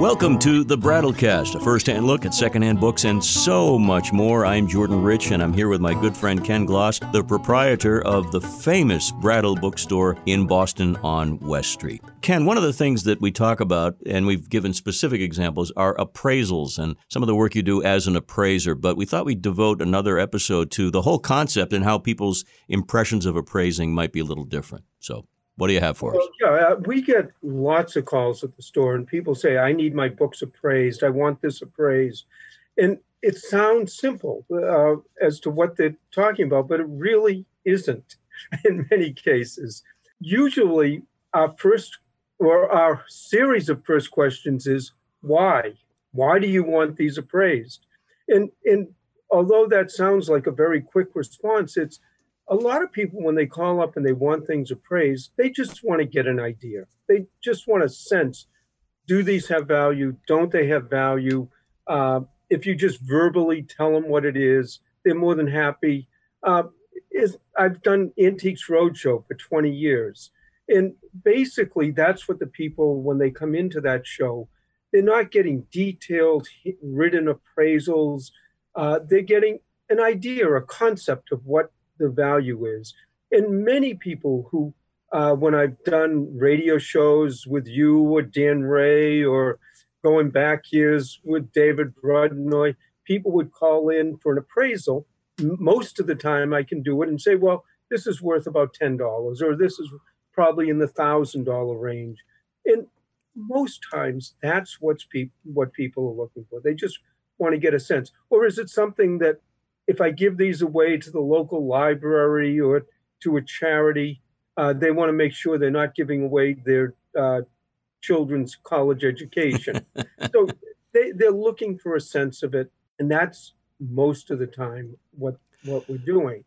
Welcome to the Brattlecast, a first-hand look at secondhand books and so much more. I'm Jordan Rich, and I'm here with my good friend Ken Gloss, the proprietor of the famous Brattle bookstore in Boston on West Street. Ken, one of the things that we talk about, and we've given specific examples, are appraisals and some of the work you do as an appraiser. But we thought we'd devote another episode to the whole concept and how people's impressions of appraising might be a little different. So what do you have for us? Yeah, uh, we get lots of calls at the store, and people say, "I need my books appraised. I want this appraised," and it sounds simple uh, as to what they're talking about, but it really isn't in many cases. Usually, our first or our series of first questions is why? Why do you want these appraised? And and although that sounds like a very quick response, it's a lot of people when they call up and they want things appraised they just want to get an idea. They just want a sense do these have value? Don't they have value? Uh, if you just verbally tell them what it is they're more than happy. Uh, is i've done antiques roadshow for 20 years and basically that's what the people when they come into that show they're not getting detailed written appraisals. Uh, they're getting an idea a concept of what the value is. And many people who, uh, when I've done radio shows with you or Dan Rea or going back years with David Brudnoy, people would call in for an appraisal. Most of the time, I can do it and say, well, this is worth about $10 or this is probably in the $1,000 range. And most times, that's what's pe- what people are looking for. They just want to get a sense. Or is it something that if I give these away to the local library or to a charity, uh, they want to make sure they're not giving away their uh, children's college education. so they, they're looking for a sense of it, and that's most of the time what what we're doing.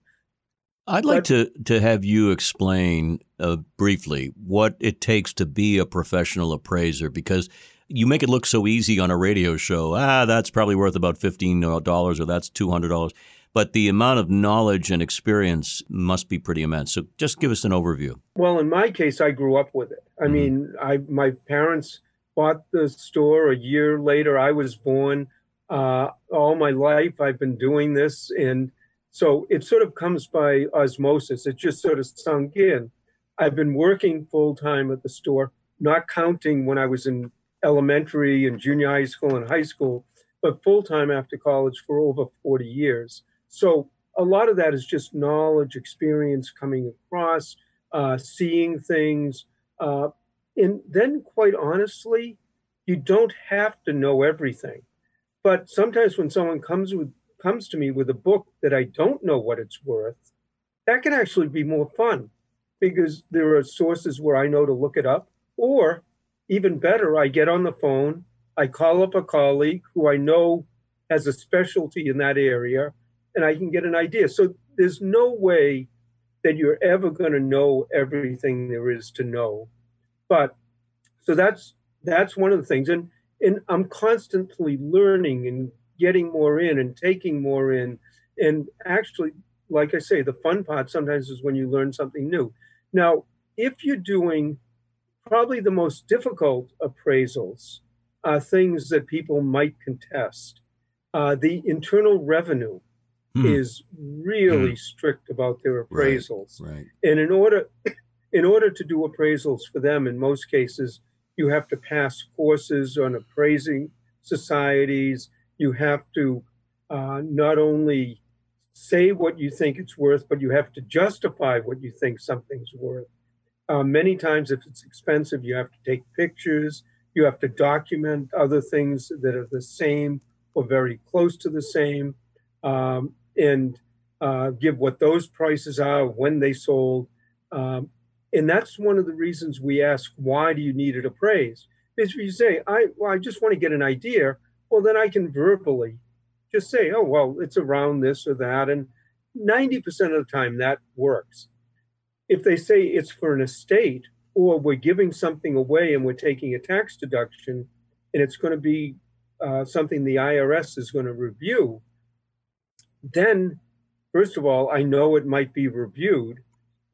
I'd like to to have you explain uh, briefly what it takes to be a professional appraiser because you make it look so easy on a radio show. Ah, that's probably worth about $15 or that's $200. But the amount of knowledge and experience must be pretty immense. So just give us an overview. Well, in my case, I grew up with it. I mm-hmm. mean, I my parents bought the store a year later. I was born. Uh, all my life, I've been doing this. And so it sort of comes by osmosis. It just sort of sunk in. I've been working full time at the store, not counting when I was in elementary and junior high school and high school, but full time after college for over 40 years. So a lot of that is just knowledge, experience coming across, uh, seeing things. Uh, and then, quite honestly, you don't have to know everything. But sometimes when someone comes with comes to me with a book that I don't know what it's worth, that can actually be more fun because there are sources where I know to look it up, or even better, I get on the phone, I call up a colleague who I know has a specialty in that area, and I can get an idea. So there's no way that you're ever going to know everything there is to know. But so that's that's one of the things, and and I'm constantly learning and getting more in and taking more in, and actually, like I say, the fun part sometimes is when you learn something new. Now, if you're doing probably the most difficult appraisals are things that people might contest. Uh, the Internal Revenue hmm. is really hmm. strict about their appraisals, right, right. and in order in order to do appraisals for them, in most cases, you have to pass courses on appraising societies. You have to uh, not only say what you think it's worth, but you have to justify what you think something's worth. Uh, many times, if it's expensive, you have to take pictures, you have to document other things that are the same or very close to the same, um, and uh, give what those prices are, when they sold. Um, and that's one of the reasons we ask, why do you need it appraised? Is if you say, I, well, I just want to get an idea, well, then I can verbally just say, oh, well, it's around this or that. And 90% of the time that works if they say it's for an estate or we're giving something away and we're taking a tax deduction and it's going to be uh, something the IRS is going to review, then first of all, I know it might be reviewed.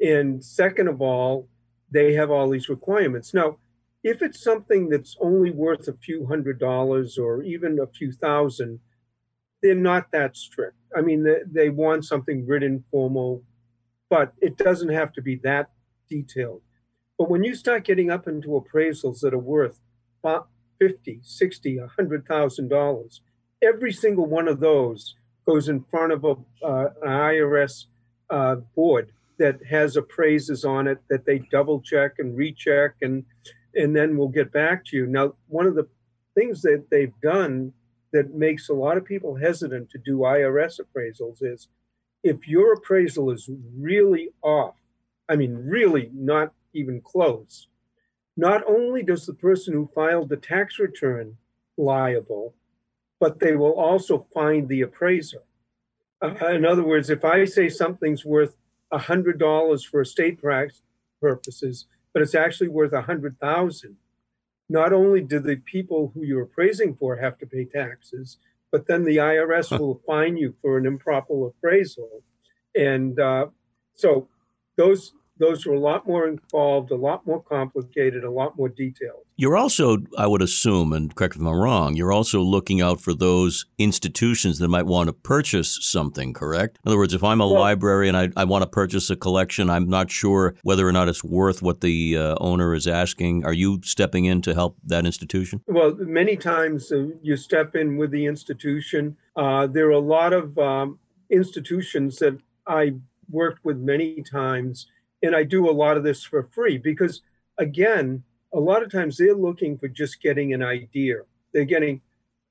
And second of all, they have all these requirements. Now, if it's something that's only worth a few hundred dollars or even a few thousand, they're not that strict. I mean, they, they want something written, formal, but it doesn't have to be that detailed. But when you start getting up into appraisals that are worth 50, 60, $100,000, every single one of those goes in front of a, uh, an IRS uh, board that has appraisers on it that they double check and recheck and and then we'll get back to you. Now, one of the things that they've done that makes a lot of people hesitant to do IRS appraisals is if your appraisal is really off, I mean, really not even close, not only does the person who filed the tax return liable, but they will also fine the appraiser. Uh, in other words, if I say something's worth $100 for estate tax purposes, but it's actually worth a hundred thousand. Not only do the people who you're appraising for have to pay taxes, but then the IRS will fine you for an improper appraisal, and uh, so those those are a lot more involved, a lot more complicated, a lot more detailed. You're also, I would assume, and correct me if I'm wrong, you're also looking out for those institutions that might want to purchase something, correct? In other words, if I'm a well, library and I, I want to purchase a collection, I'm not sure whether or not it's worth what the uh, owner is asking. Are you stepping in to help that institution? Well, many times uh, you step in with the institution. Uh, there are a lot of um, institutions that I worked with many times and I do a lot of this for free because, again, a lot of times they're looking for just getting an idea. They're getting,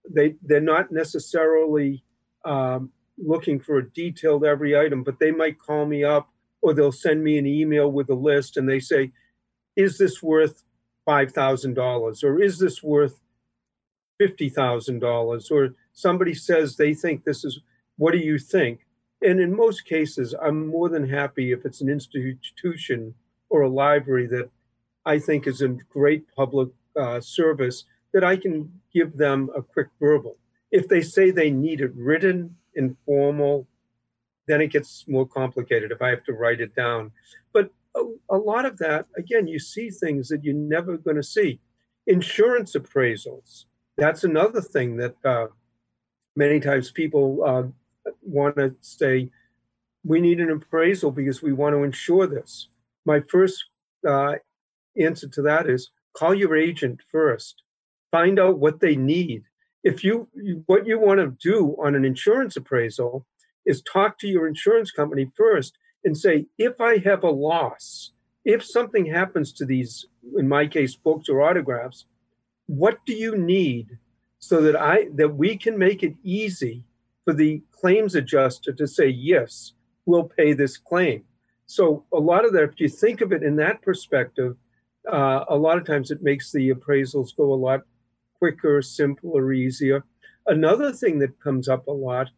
they they're not necessarily um, looking for a detailed every item, but they might call me up or they'll send me an email with a list and they say, "Is this worth five thousand dollars or is this worth fifty thousand dollars?" Or somebody says they think this is. What do you think? And in most cases, I'm more than happy if it's an institution or a library that I think is a great public uh, service that I can give them a quick verbal. If they say they need it written, informal, then it gets more complicated if I have to write it down. But a, a lot of that, again, you see things that you're never going to see. Insurance appraisals, that's another thing that uh, many times people uh, want to say, we need an appraisal because we want to insure this. My first uh, answer to that is call your agent first, find out what they need. If you, what you want to do on an insurance appraisal is talk to your insurance company first and say, if I have a loss, if something happens to these, in my case, books or autographs, what do you need so that I that we can make it easy for the claims adjuster to say, yes, we'll pay this claim. So a lot of that, if you think of it in that perspective, uh, a lot of times it makes the appraisals go a lot quicker, simpler, easier. Another thing that comes up a lot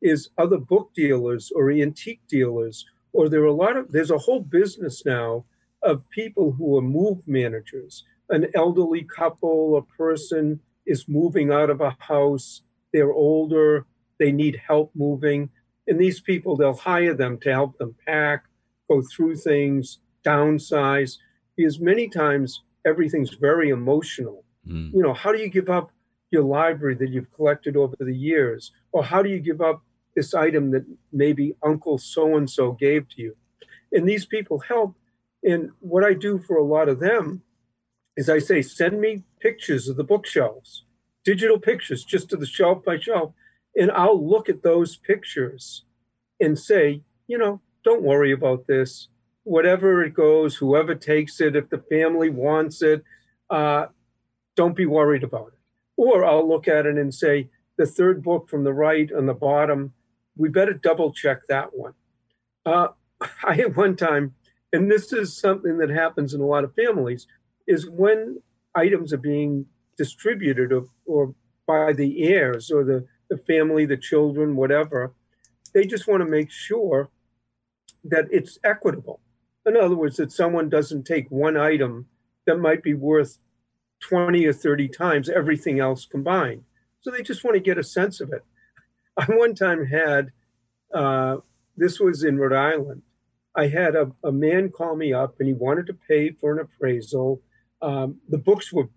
is other book dealers or antique dealers, or there are a lot of there's a whole business now of people who are move managers. An elderly couple, a person is moving out of a house, they're older, they need help moving. And these people, they'll hire them to help them pack, go through things, downsize, because many times everything's very emotional. Mm. You know, how do you give up your library that you've collected over the years? Or how do you give up this item that maybe Uncle so and so gave to you? And these people help. And what I do for a lot of them is I say, send me pictures of the bookshelves, digital pictures, just to the shelf by shelf. And I'll look at those pictures and say, you know, don't worry about this. Whatever it goes, whoever takes it, if the family wants it, uh, don't be worried about it. Or I'll look at it and say, the third book from the right on the bottom, we better double check that one. Uh, I one time, and this is something that happens in a lot of families, is when items are being distributed or, or by the heirs or the the family, the children, whatever. They just want to make sure that it's equitable. In other words, that someone doesn't take one item that might be worth 20 or 30 times everything else combined. So they just want to get a sense of it. I one time had, uh, this was in Rhode Island, I had a, a man call me up and he wanted to pay for an appraisal Um, the books were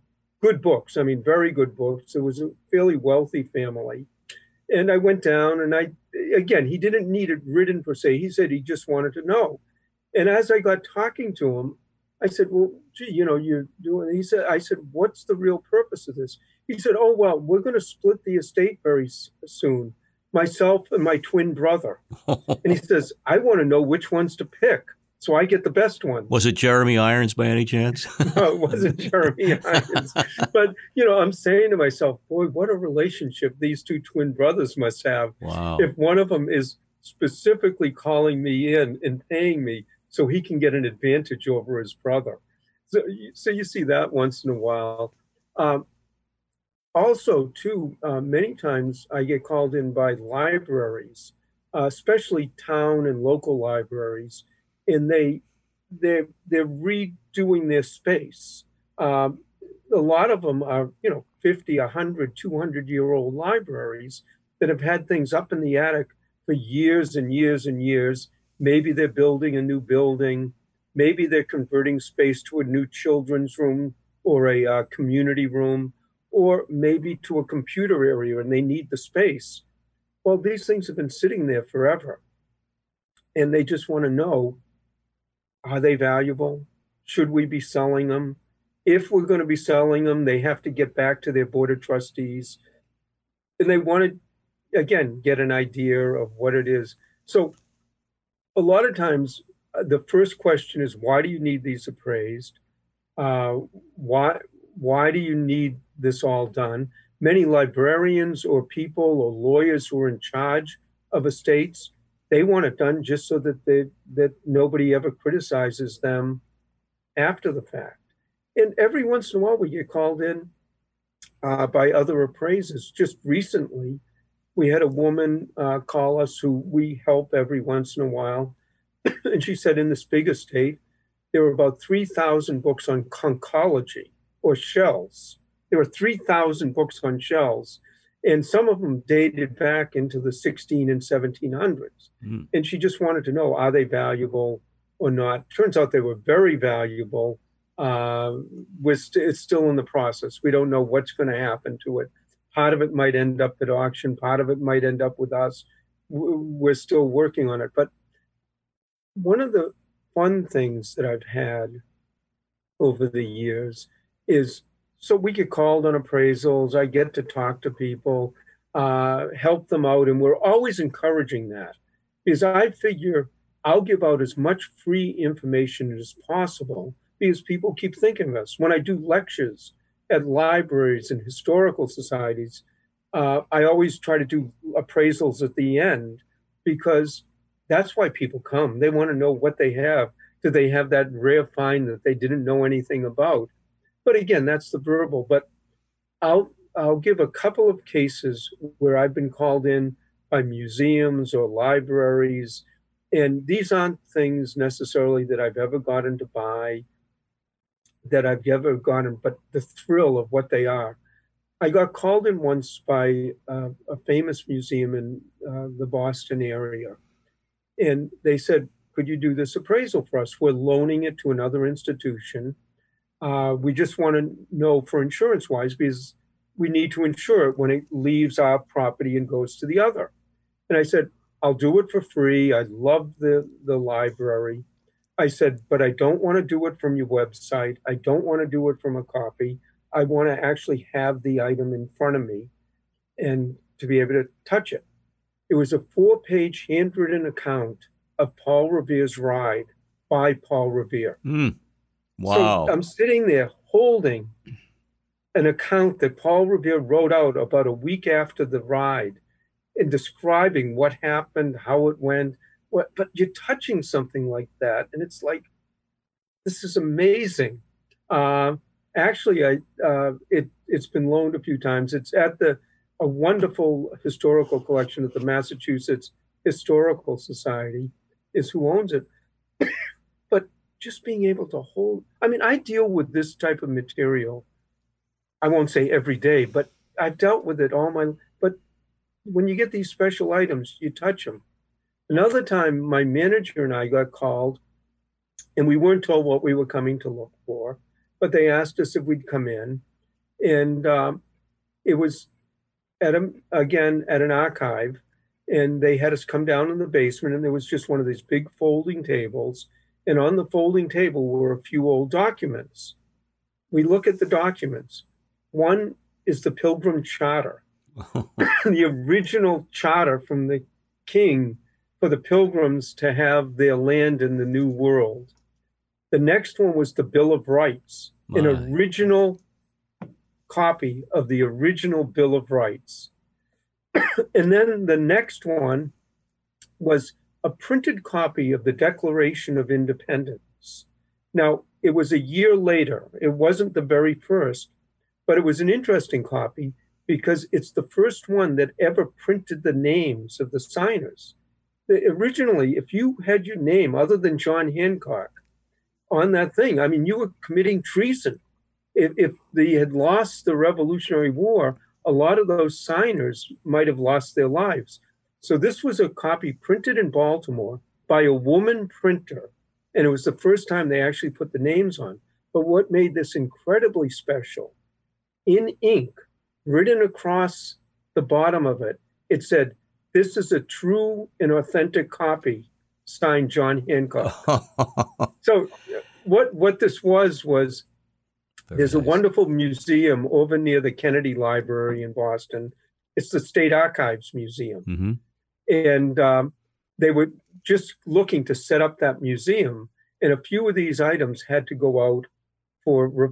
good books. I mean, very good books. It was a fairly wealthy family. And I went down and I, again, he didn't need it written per se. He said he just wanted to know. And as I got talking to him, I said, well, gee, you know, you're doing, he said, I said, what's the real purpose of this? He said, oh, well, we're going to split the estate very soon, myself and my twin brother. and he says, I want to know which ones to pick so I get the best one. Was it Jeremy Irons by any chance? no, it wasn't Jeremy Irons. But, you know, I'm saying to myself, boy, what a relationship these two twin brothers must have. Wow. If one of them is specifically calling me in and paying me so he can get an advantage over his brother. So, so you see that once in a while. Um, also, too, uh, many times I get called in by libraries, uh, especially town and local libraries and they they're they're redoing their space. Um, a lot of them are you know 50 100 200 year old libraries that have had things up in the attic for years and years and years. Maybe they're building a new building. Maybe they're converting space to a new children's room or a uh, community room or maybe to a computer area and they need the space. Well these things have been sitting there forever. And they just want to know are they valuable? Should we be selling them? If we're going to be selling them, they have to get back to their board of trustees. And they want to, again, get an idea of what it is. So a lot of times, uh, the first question is why do you need these appraised? Uh, why, why do you need this all done? Many librarians or people or lawyers who are in charge of estates they want it done just so that they that nobody ever criticizes them after the fact. And every once in a while, we get called in uh, by other appraisers. Just recently, we had a woman uh, call us who we help every once in a while, and she said in this big estate there were about three thousand books on conchology or shells. There were three thousand books on shells and some of them dated back into the 16 and 1700s. Mm. And she just wanted to know are they valuable or not? Turns out they were very valuable. Uh, st- it's still in the process. We don't know what's going to happen to it. Part of it might end up at auction, part of it might end up with us. We're still working on it. But one of the fun things that I've had over the years is so we get called on appraisals. I get to talk to people, uh, help them out, and we're always encouraging that because I figure I'll give out as much free information as possible because people keep thinking of us. When I do lectures at libraries and historical societies, uh, I always try to do appraisals at the end because that's why people come. They want to know what they have. Do they have that rare find that they didn't know anything about? But again, that's the verbal. But I'll I'll give a couple of cases where I've been called in by museums or libraries, and these aren't things necessarily that I've ever gotten to buy, that I've ever gotten, but the thrill of what they are. I got called in once by a famous museum in uh, the Boston area, and they said, "Could you do this appraisal for us? We're loaning it to another institution." Uh, we just want to know for insurance wise because we need to insure it when it leaves our property and goes to the other. And I said, I'll do it for free. I love the, the library. I said, but I don't want to do it from your website. I don't want to do it from a copy. I want to actually have the item in front of me and to be able to touch it. It was a four page handwritten account of Paul Revere's ride by Paul Revere. Mm. Wow. So I'm sitting there holding an account that Paul Revere wrote out about a week after the ride and describing what happened, how it went. What, but you're touching something like that, and it's like, this is amazing. Uh, actually, I uh, it it's been loaned a few times. It's at the a wonderful historical collection at the Massachusetts Historical Society, is who owns it just being able to hold. I mean, I deal with this type of material. I won't say every day, but I've dealt with it all my. But when you get these special items, you touch them. Another time, my manager and I got called, and we weren't told what we were coming to look for. but they asked us if we'd come in. And um, it was at a, again at an archive, and they had us come down in the basement, and there was just one of these big folding tables. And on the folding table were a few old documents. We look at the documents. One is the Pilgrim Charter, the original charter from the king for the pilgrims to have their land in the New World. The next one was the Bill of Rights, My. an original copy of the original Bill of Rights. and then the next one was a printed copy of the Declaration of Independence. Now, it was a year later. It wasn't the very first, but it was an interesting copy because it's the first one that ever printed the names of the signers. The, originally, if you had your name other than John Hancock on that thing, I mean, you were committing treason. If, if they had lost the Revolutionary War, a lot of those signers might have lost their lives. So this was a copy printed in Baltimore by a woman printer, and it was the first time they actually put the names on. But what made this incredibly special, in ink, written across the bottom of it, it said, This is a true and authentic copy, signed John Hancock. so what what this was was Very there's nice. a wonderful museum over near the Kennedy Library in Boston. It's the State Archives Museum. Mm-hmm. And um, they were just looking to set up that museum. And a few of these items had to go out for re-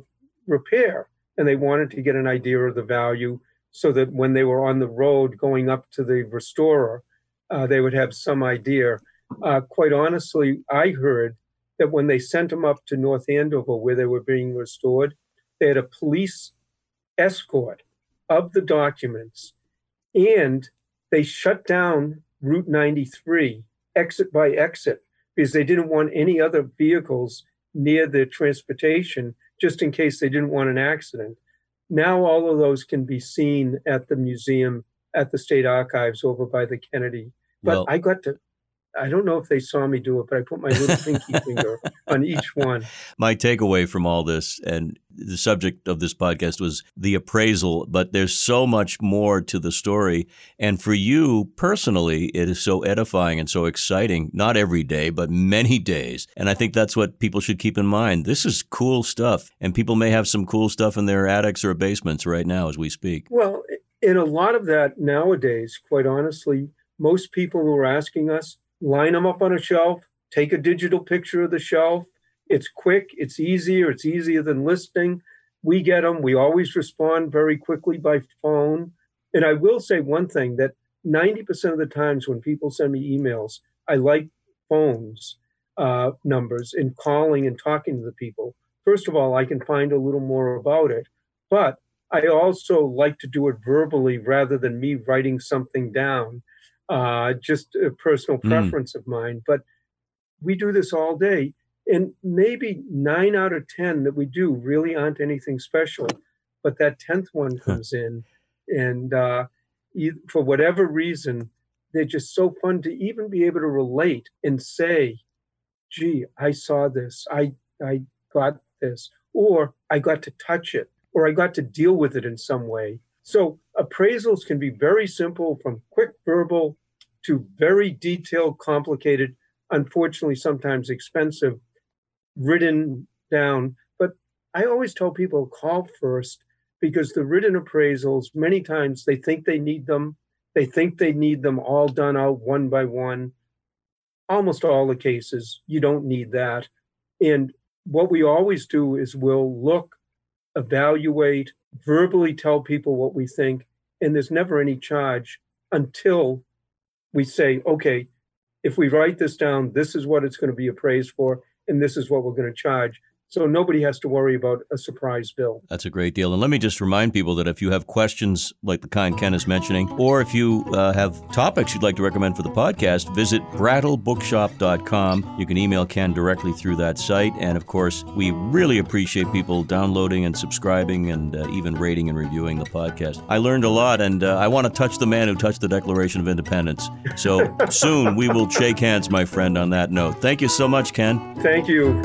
repair and they wanted to get an idea of the value so that when they were on the road going up to the restorer, uh, they would have some idea. Uh, quite honestly, I heard that when they sent them up to North Andover, where they were being restored, they had a police escort of the documents and they shut down Route 93 exit by exit because they didn't want any other vehicles near the transportation just in case they didn't want an accident. Now all of those can be seen at the museum at the state archives over by the Kennedy. But well, I got to I don't know if they saw me do it, but I put my little pinky finger on each one. My takeaway from all this, and the subject of this podcast was the appraisal, but there's so much more to the story. And for you personally, it is so edifying and so exciting, not every day, but many days. And I think that's what people should keep in mind. This is cool stuff, and people may have some cool stuff in their attics or basements right now as we speak. Well, in a lot of that nowadays, quite honestly, most people who are asking us, line them up on a shelf, take a digital picture of the shelf. It's quick, it's easier, it's easier than listing. We get them, we always respond very quickly by phone. And I will say one thing that 90% of the times when people send me emails, I like phones uh, numbers and calling and talking to the people. First of all, I can find a little more about it, but I also like to do it verbally rather than me writing something down uh, just a personal hmm. preference mm. of mine. But we do this all day. And maybe nine out of 10 that we do really aren't anything special. But that 10th one comes in. And uh, for whatever reason, they're just so fun to even be able to relate and say, gee, I saw this, I, I got this, or I got to touch it, or I got to deal with it in some way. So appraisals can be very simple from quick verbal to very detailed, complicated, unfortunately, sometimes expensive, written down. But I always tell people call first because the written appraisals, many times they think they need them. They think they need them all done out one by one. Almost all the cases, you don't need that. And what we always do is we'll look, evaluate, verbally tell people what we think, and there's never any charge until we say, okay, if we write this down, this is what it's going to be appraised for, and this is what we're going to charge. So nobody has to worry about a surprise bill. That's a great deal. And let me just remind people that if you have questions like the kind Ken is mentioning, or if you uh, have topics you'd like to recommend for the podcast, visit brattlebookshop.com. You can email Ken directly through that site. And of course, we really appreciate people downloading and subscribing and uh, even rating and reviewing the podcast. I learned a lot, and uh, I want to touch the man who touched the Declaration of Independence. So soon we will shake hands, my friend, on that note. Thank you so much, Ken. Thank you.